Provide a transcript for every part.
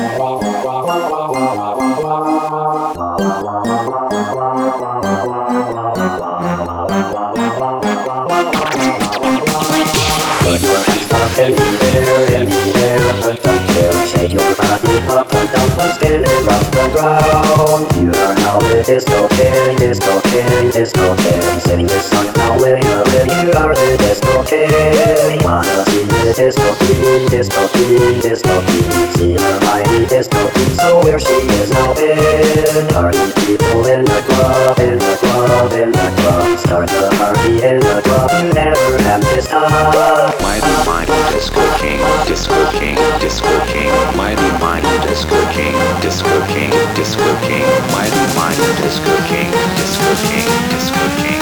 Put your hands up in the air, in the air, put them there. Shake your body up and down and spin it round the ground. You are now disco king, disco king, disco king. Sing this song now you're you are the disco king. Disco queen, disco queen, disco queen. See her mighty disco queen, so where she is now in. Party people in the club, in the club, in the club. Start the party in the club, you never have this time. Mighty mighty disco king, disco king, disco king, mighty mighty disco king, disco king, disco king, mighty mighty disco king, disco king, disco king,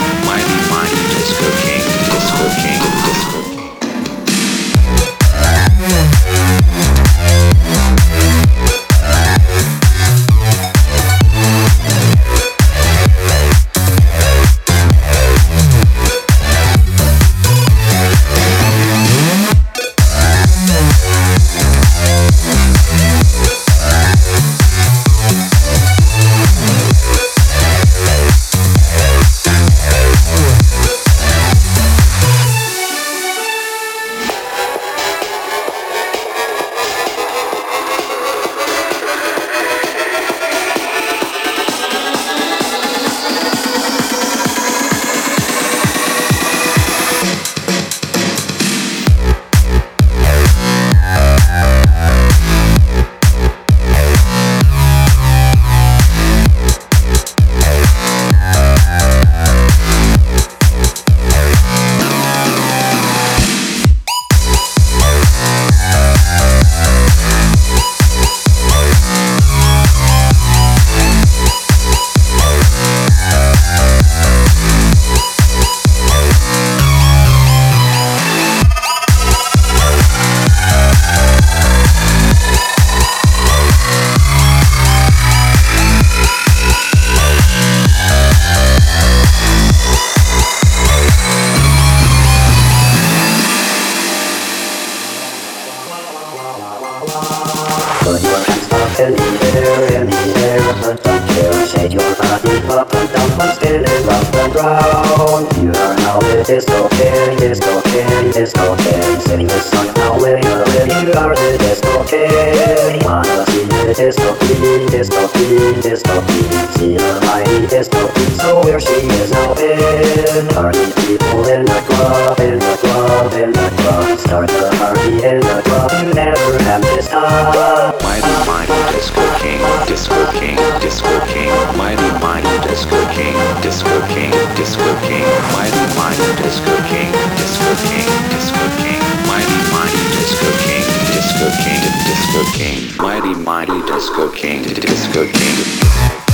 Put your hands up in the air, in the air, don't care. Shake your body up and down. You are the disco disco king, disco king. Sing now when you're with you are the disco king. Disco disco disco. See the mighty disco so where she is now in. Party people in the club, in the club, in the club. Start the party in the club, you never have this time. Mighty mighty disco king, disco king, disco king, mighty disco king, disco king.